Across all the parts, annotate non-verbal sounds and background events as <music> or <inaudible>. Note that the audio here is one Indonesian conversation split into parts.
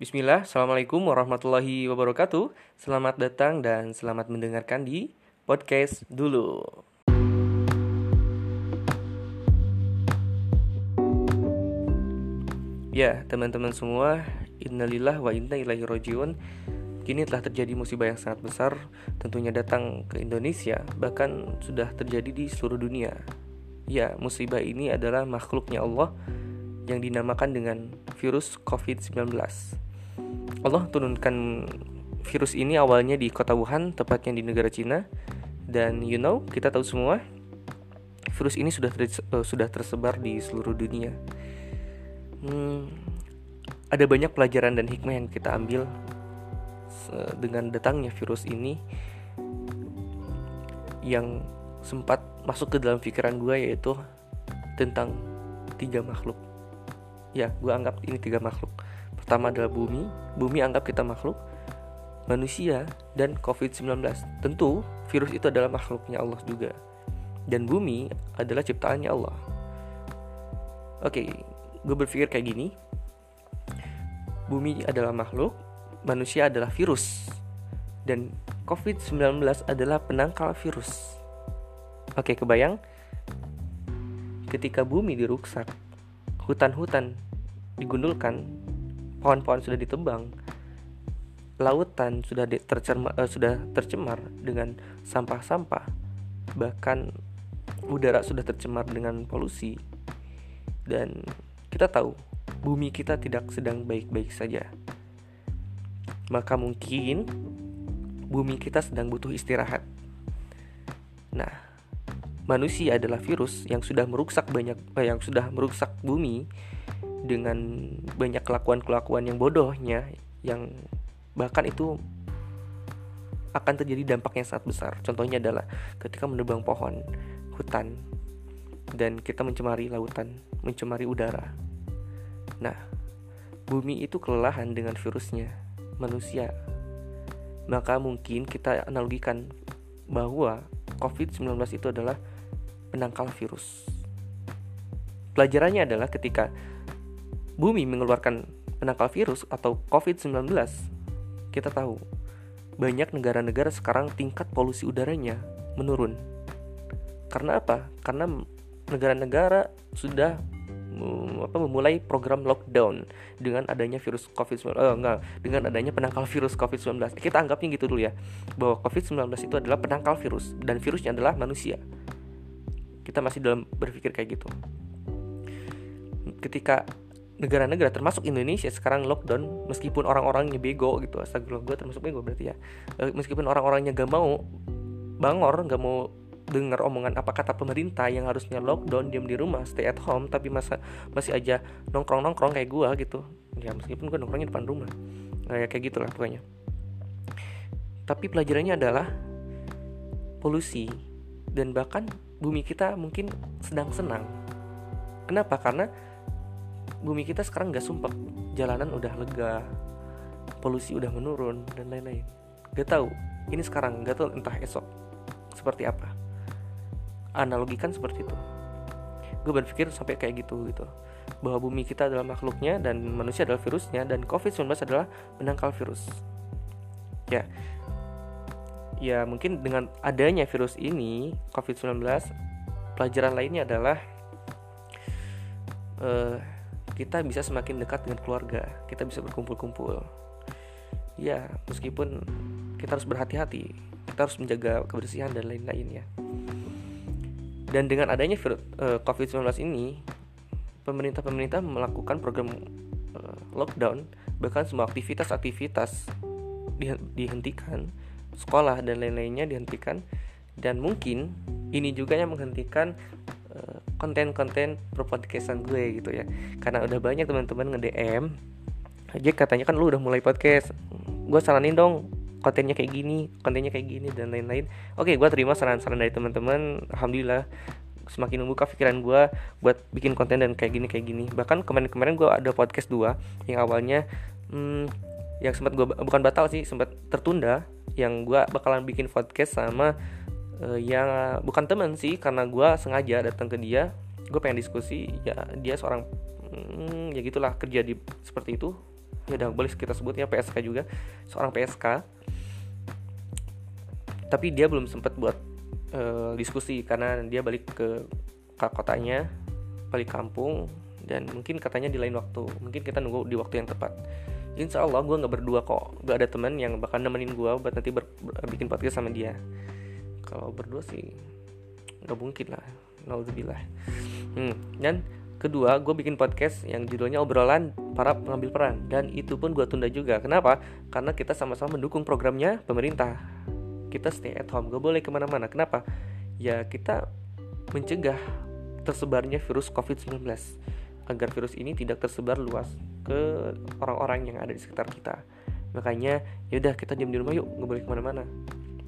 Bismillah, Assalamualaikum warahmatullahi wabarakatuh. Selamat datang dan selamat mendengarkan di podcast dulu. Ya, teman-teman semua Innalillah wa inna ilahi rojiun Kini telah terjadi musibah yang sangat besar Tentunya datang ke Indonesia Bahkan sudah terjadi di seluruh dunia. Ya, musibah ini adalah makhluknya Allah yang dinamakan dengan virus COVID-19. Allah turunkan virus ini awalnya di kota Wuhan, tepatnya di negara Cina. Dan you know, kita tahu semua, virus ini sudah uh, sudah tersebar di seluruh dunia. Hmm, ada banyak pelajaran dan hikmah yang kita ambil dengan datangnya virus ini yang sempat masuk ke dalam pikiran gue yaitu tentang tiga makhluk ya gue anggap ini tiga makhluk pertama adalah bumi bumi anggap kita makhluk manusia dan covid-19 tentu virus itu adalah makhluknya Allah juga. Dan bumi adalah ciptaannya Allah. Oke gue berpikir kayak gini. Bumi adalah makhluk manusia adalah virus. Dan covid-19 adalah penangkal virus. Oke kebayang? Ketika bumi diruksak hutan-hutan digundulkan, pohon-pohon sudah ditebang, lautan sudah tercemar, uh, sudah tercemar dengan sampah-sampah, bahkan udara sudah tercemar dengan polusi, dan kita tahu bumi kita tidak sedang baik-baik saja. Maka mungkin bumi kita sedang butuh istirahat. Nah, manusia adalah virus yang sudah merusak banyak eh, yang sudah merusak bumi dengan banyak kelakuan-kelakuan yang bodohnya yang bahkan itu akan terjadi dampak yang sangat besar. Contohnya adalah ketika menebang pohon, hutan, dan kita mencemari lautan, mencemari udara. Nah, bumi itu kelelahan dengan virusnya, manusia. Maka mungkin kita analogikan bahwa COVID-19 itu adalah penangkal virus. Pelajarannya adalah ketika bumi mengeluarkan penangkal virus atau COVID-19, kita tahu banyak negara-negara sekarang tingkat polusi udaranya menurun. Karena apa? Karena negara-negara sudah memulai program lockdown dengan adanya virus COVID-19 oh, enggak dengan adanya penangkal virus COVID-19. Kita anggapnya gitu dulu ya. Bahwa COVID-19 itu adalah penangkal virus dan virusnya adalah manusia kita masih dalam berpikir kayak gitu ketika negara-negara termasuk Indonesia sekarang lockdown meskipun orang-orangnya bego gitu astagfirullah gue termasuk bego berarti ya eh, meskipun orang-orangnya gak mau bangor gak mau dengar omongan apa kata pemerintah yang harusnya lockdown diam di rumah stay at home tapi masa masih aja nongkrong nongkrong kayak gue gitu ya meskipun gue nongkrongnya depan rumah kayak kayak gitulah pokoknya tapi pelajarannya adalah polusi dan bahkan bumi kita mungkin sedang senang. Kenapa? Karena bumi kita sekarang gak sumpah, jalanan udah lega, polusi udah menurun dan lain-lain. Gak tahu, ini sekarang gak tahu entah esok seperti apa. Analogikan seperti itu. Gue berpikir sampai kayak gitu gitu bahwa bumi kita adalah makhluknya dan manusia adalah virusnya dan COVID-19 adalah penangkal virus. Ya, ya mungkin dengan adanya virus ini COVID-19 pelajaran lainnya adalah uh, kita bisa semakin dekat dengan keluarga kita bisa berkumpul-kumpul. Ya meskipun kita harus berhati-hati kita harus menjaga kebersihan dan lain-lain ya dan dengan adanya uh, COVID-19 ini pemerintah-pemerintah melakukan program uh, lockdown bahkan semua aktivitas-aktivitas dihentikan sekolah dan lain-lainnya dihentikan dan mungkin ini juga yang menghentikan konten-konten perpodcastan gue gitu ya. Karena udah banyak teman-teman nge-DM aja katanya kan lu udah mulai podcast gue saranin dong kontennya kayak gini kontennya kayak gini dan lain-lain. Oke gue terima saran-saran dari teman-teman alhamdulillah semakin membuka pikiran gue buat bikin konten dan kayak gini kayak gini. Bahkan kemarin-kemarin gue ada podcast dua yang awalnya hmm, yang sempat gue bukan batal sih sempat tertunda yang gue bakalan bikin podcast sama uh, yang bukan temen sih karena gue sengaja datang ke dia gue pengen diskusi ya dia seorang hmm, ya gitulah kerja di seperti itu. Ya udah boleh kita sebutnya PSK juga seorang PSK tapi dia belum sempat buat uh, diskusi karena dia balik ke, ke kotanya balik kampung dan mungkin katanya di lain waktu. Mungkin kita nunggu di waktu yang tepat. Insya Allah gue nggak berdua kok gak ada teman yang bakal nemenin gue buat nanti ber, ber, bikin podcast sama dia kalau berdua sih nggak mungkin lah Alhamdulillah hmm, dan Kedua, gue bikin podcast yang judulnya obrolan para pengambil peran dan itu pun gue tunda juga. Kenapa? Karena kita sama-sama mendukung programnya pemerintah. Kita stay at home, gak boleh ke mana-mana. Kenapa? Ya kita mencegah tersebarnya virus COVID-19 agar virus ini tidak tersebar luas ke orang-orang yang ada di sekitar kita. Makanya yaudah kita diam di rumah yuk, gak boleh ke mana-mana.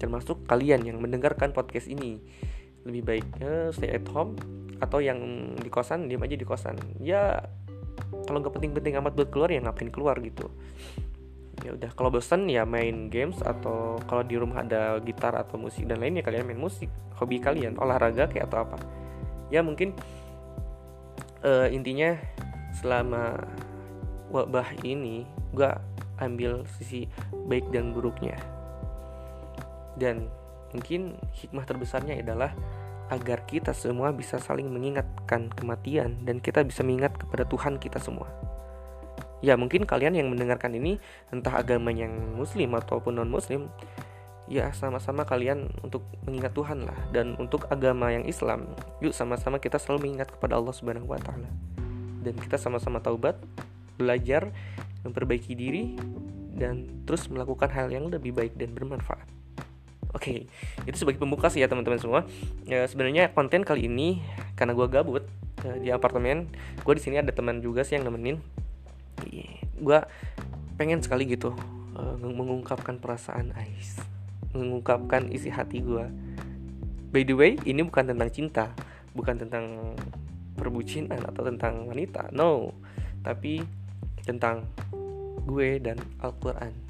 Termasuk kalian yang mendengarkan podcast ini. Lebih baik uh, stay at home atau yang di kosan diam aja di kosan. Ya kalau nggak penting-penting amat buat keluar ya ngapain keluar gitu. Ya udah kalau bosan ya main games atau kalau di rumah ada gitar atau musik dan lainnya kalian main musik. Hobi kalian olahraga kayak atau apa. Ya mungkin uh, intinya selama wabah ini gue ambil sisi baik dan buruknya dan mungkin hikmah terbesarnya adalah agar kita semua bisa saling mengingatkan kematian dan kita bisa mengingat kepada Tuhan kita semua. Ya, mungkin kalian yang mendengarkan ini entah agama yang muslim ataupun non-muslim, ya sama-sama kalian untuk mengingat Tuhan lah dan untuk agama yang Islam, yuk sama-sama kita selalu mengingat kepada Allah Subhanahu wa taala. Dan kita sama-sama taubat, belajar, memperbaiki diri dan terus melakukan hal yang lebih baik dan bermanfaat. Oke, okay. itu sebagai pembuka sih ya teman-teman semua. Ya, sebenarnya konten kali ini karena gue gabut uh, di apartemen, gue di sini ada teman juga sih yang nemenin. Gue pengen sekali gitu uh, mengungkapkan perasaan Ais, mengungkapkan isi hati gue. By the way, ini bukan tentang cinta, bukan tentang perbucinan atau tentang wanita, no, tapi tentang gue dan Al-Quran.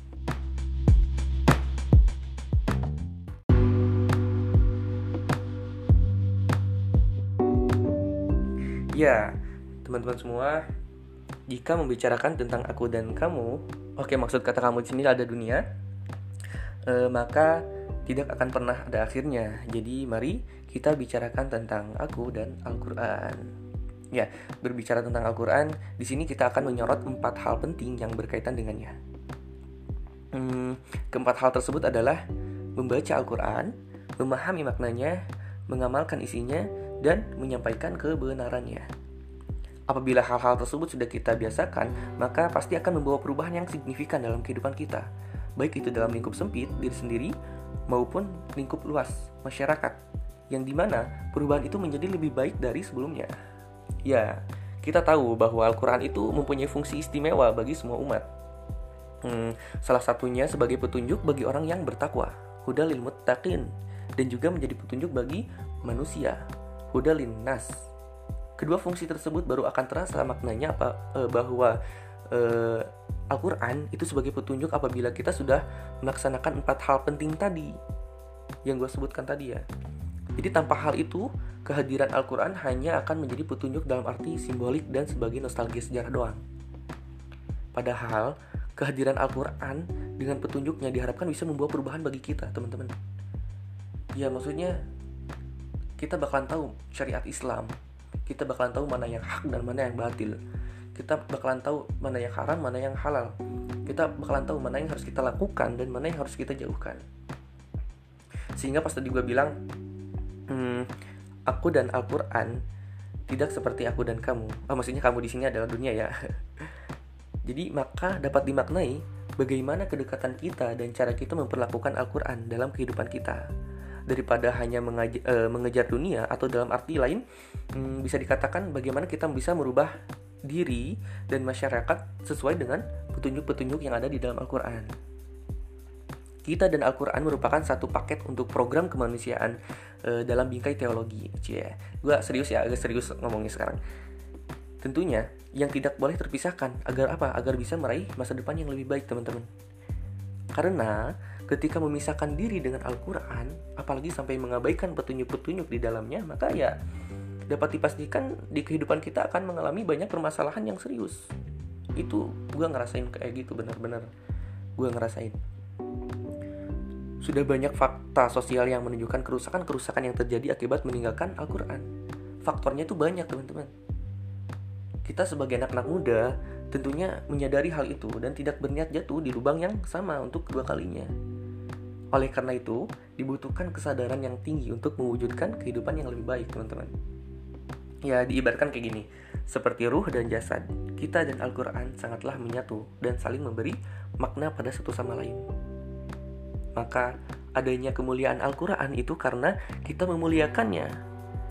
Ya, teman-teman semua, jika membicarakan tentang aku dan kamu, oke maksud kata kamu di sini ada dunia, e, maka tidak akan pernah ada akhirnya. Jadi mari kita bicarakan tentang aku dan Al-Quran. Ya, berbicara tentang Al-Quran, di sini kita akan menyorot empat hal penting yang berkaitan dengannya. Hmm, keempat hal tersebut adalah membaca Al-Quran, memahami maknanya, mengamalkan isinya, dan menyampaikan kebenarannya. Apabila hal-hal tersebut sudah kita biasakan, maka pasti akan membawa perubahan yang signifikan dalam kehidupan kita, baik itu dalam lingkup sempit diri sendiri maupun lingkup luas masyarakat, yang di mana perubahan itu menjadi lebih baik dari sebelumnya. Ya, kita tahu bahwa Al-Quran itu mempunyai fungsi istimewa bagi semua umat. Hmm, salah satunya sebagai petunjuk bagi orang yang bertakwa, hudalil muttaqin, dan juga menjadi petunjuk bagi manusia hudalin nas. Kedua fungsi tersebut baru akan terasa maknanya apa e, bahwa e, Al-Quran itu sebagai petunjuk apabila kita sudah melaksanakan empat hal penting tadi yang gue sebutkan tadi ya. Jadi tanpa hal itu, kehadiran Al-Quran hanya akan menjadi petunjuk dalam arti simbolik dan sebagai nostalgia sejarah doang. Padahal, kehadiran Al-Quran dengan petunjuknya diharapkan bisa membawa perubahan bagi kita, teman-teman. Ya, maksudnya kita bakalan tahu syariat Islam. Kita bakalan tahu mana yang hak dan mana yang batil. Kita bakalan tahu mana yang haram mana yang halal. Kita bakalan tahu mana yang harus kita lakukan dan mana yang harus kita jauhkan. Sehingga pas tadi gue bilang hmm, aku dan Al-Quran tidak seperti aku dan kamu. Oh, maksudnya kamu di sini adalah dunia ya. <laughs> Jadi maka dapat dimaknai bagaimana kedekatan kita dan cara kita memperlakukan Al-Quran dalam kehidupan kita daripada hanya mengajar, uh, mengejar dunia atau dalam arti lain hmm, bisa dikatakan bagaimana kita bisa merubah diri dan masyarakat sesuai dengan petunjuk-petunjuk yang ada di dalam Al-Quran. Kita dan Al-Quran merupakan satu paket untuk program kemanusiaan uh, dalam bingkai teologi. Cie, gue serius ya, agak serius ngomongnya sekarang. Tentunya yang tidak boleh terpisahkan agar apa? Agar bisa meraih masa depan yang lebih baik, teman-teman. Karena ketika memisahkan diri dengan Al-Quran, apalagi sampai mengabaikan petunjuk-petunjuk di dalamnya, maka ya dapat dipastikan di kehidupan kita akan mengalami banyak permasalahan yang serius. itu gue ngerasain kayak gitu bener-bener gue ngerasain sudah banyak fakta sosial yang menunjukkan kerusakan-kerusakan yang terjadi akibat meninggalkan Al-Quran faktornya itu banyak teman-teman kita sebagai anak-anak muda tentunya menyadari hal itu dan tidak berniat jatuh di lubang yang sama untuk kedua kalinya. Oleh karena itu, dibutuhkan kesadaran yang tinggi untuk mewujudkan kehidupan yang lebih baik, teman-teman. Ya, diibaratkan kayak gini. Seperti ruh dan jasad, kita dan Al-Quran sangatlah menyatu dan saling memberi makna pada satu sama lain. Maka, adanya kemuliaan Al-Quran itu karena kita memuliakannya.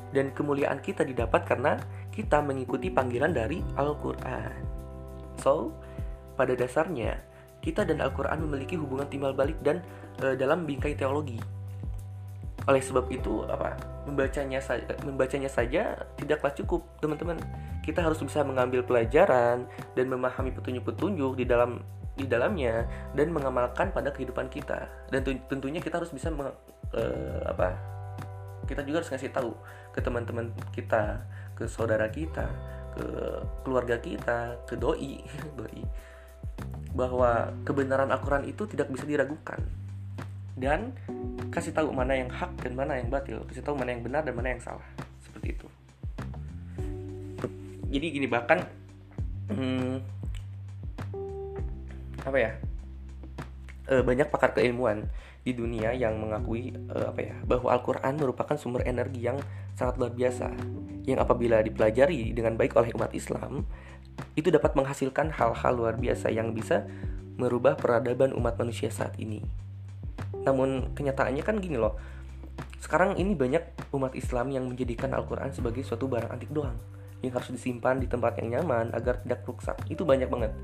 Dan kemuliaan kita didapat karena kita mengikuti panggilan dari Al-Quran. So, pada dasarnya, kita dan Al-Quran memiliki hubungan timbal balik dan e, dalam bingkai teologi. Oleh sebab itu, apa membacanya saja, membacanya saja tidaklah cukup, teman-teman. Kita harus bisa mengambil pelajaran dan memahami petunjuk-petunjuk di dalam di dalamnya dan mengamalkan pada kehidupan kita. Dan tentunya kita harus bisa meng, e, apa? Kita juga harus ngasih tahu ke teman-teman kita ke saudara kita, ke keluarga kita, ke doi, <laughs> doi bahwa kebenaran Al-Quran itu tidak bisa diragukan dan kasih tahu mana yang hak dan mana yang batil, kasih tahu mana yang benar dan mana yang salah, seperti itu. Jadi gini bahkan hmm, apa ya e, banyak pakar keilmuan di dunia yang mengakui e, apa ya bahwa Al-Quran merupakan sumber energi yang sangat luar biasa yang apabila dipelajari dengan baik oleh umat Islam itu dapat menghasilkan hal-hal luar biasa yang bisa merubah peradaban umat manusia saat ini. Namun kenyataannya kan gini loh. Sekarang ini banyak umat Islam yang menjadikan Al-Quran sebagai suatu barang antik doang yang harus disimpan di tempat yang nyaman agar tidak rusak. Itu banyak banget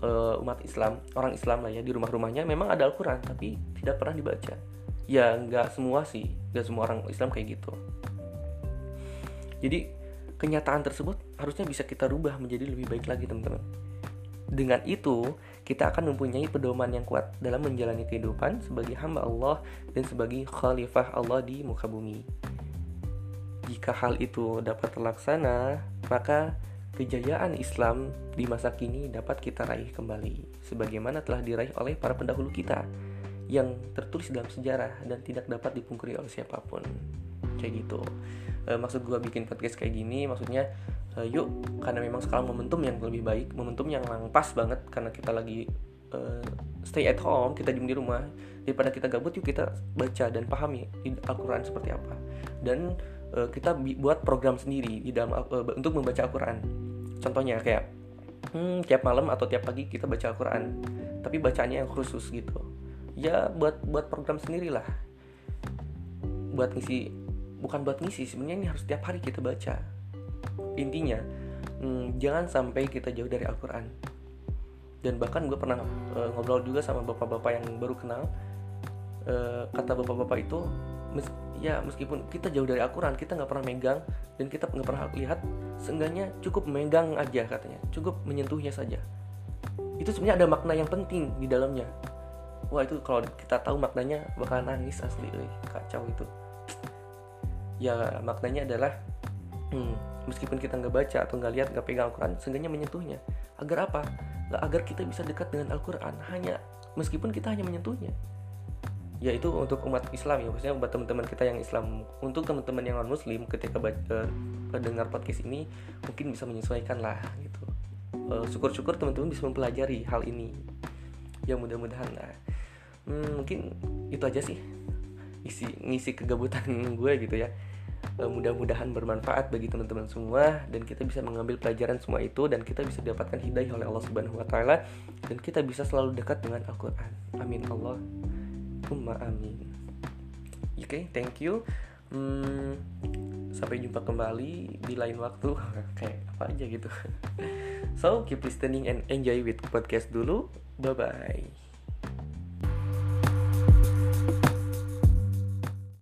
uh, umat Islam, orang Islam lah ya di rumah-rumahnya memang ada Al-Quran tapi tidak pernah dibaca. Ya nggak semua sih, nggak semua orang Islam kayak gitu. Jadi kenyataan tersebut harusnya bisa kita rubah menjadi lebih baik lagi teman-teman. Dengan itu, kita akan mempunyai pedoman yang kuat dalam menjalani kehidupan sebagai hamba Allah dan sebagai khalifah Allah di muka bumi. Jika hal itu dapat terlaksana, maka kejayaan Islam di masa kini dapat kita raih kembali sebagaimana telah diraih oleh para pendahulu kita yang tertulis dalam sejarah dan tidak dapat dipungkiri oleh siapa pun. Kayak gitu uh, maksud gue bikin podcast kayak gini maksudnya uh, yuk karena memang sekarang momentum yang lebih baik momentum yang pas banget karena kita lagi uh, stay at home kita diem di rumah daripada kita gabut yuk kita baca dan pahami Al-Quran seperti apa. Dan uh, kita buat program sendiri di dalam uh, untuk membaca Al-Quran. Contohnya kayak hmm, tiap malam atau tiap pagi kita baca Al-Quran tapi bacaannya yang khusus gitu. Ya buat buat program sendiri lah buat ngisi bukan buat ngisi sebenarnya ini harus tiap hari kita baca intinya hmm, jangan sampai kita jauh dari Al-Quran. Dan bahkan gue pernah uh, ngobrol juga sama bapak-bapak yang baru kenal uh, kata bapak-bapak itu mes ya meskipun kita jauh dari Al-Quran kita nggak pernah megang dan kita nggak pernah lihat seenggaknya cukup megang aja katanya cukup menyentuhnya saja. Itu sebenarnya ada makna yang penting di dalamnya. Wah itu kalau kita tahu maknanya bakalan nangis asli kacau itu. Ya maknanya adalah hmm, meskipun kita nggak baca atau nggak lihat nggak pegang Al-Quran seenggaknya menyentuhnya. Agar apa? Agar kita bisa dekat dengan Al-Quran. Hanya meskipun kita hanya menyentuhnya. Yaitu untuk umat Islam ya maksudnya buat teman-teman kita yang Islam. Untuk teman-teman yang non Muslim ketika baca, dengar podcast ini mungkin bisa menyesuaikan lah gitu. Uh, syukur-syukur teman-teman bisa mempelajari hal ini. Ya mudah-mudahan lah. Hmm, mungkin itu aja sih isi ngisi kegabutan <laughs> gue gitu ya mudah-mudahan bermanfaat bagi teman-teman semua dan kita bisa mengambil pelajaran semua itu dan kita bisa dapatkan hidayah oleh Allah Subhanahu wa taala dan kita bisa selalu dekat dengan Al-Qur'an. Amin Allah. Umma amin. Oke, okay, thank you. Hmm, sampai jumpa kembali di lain waktu. <laughs> Kayak apa aja gitu. <laughs> so, keep listening and enjoy with podcast dulu. Bye bye.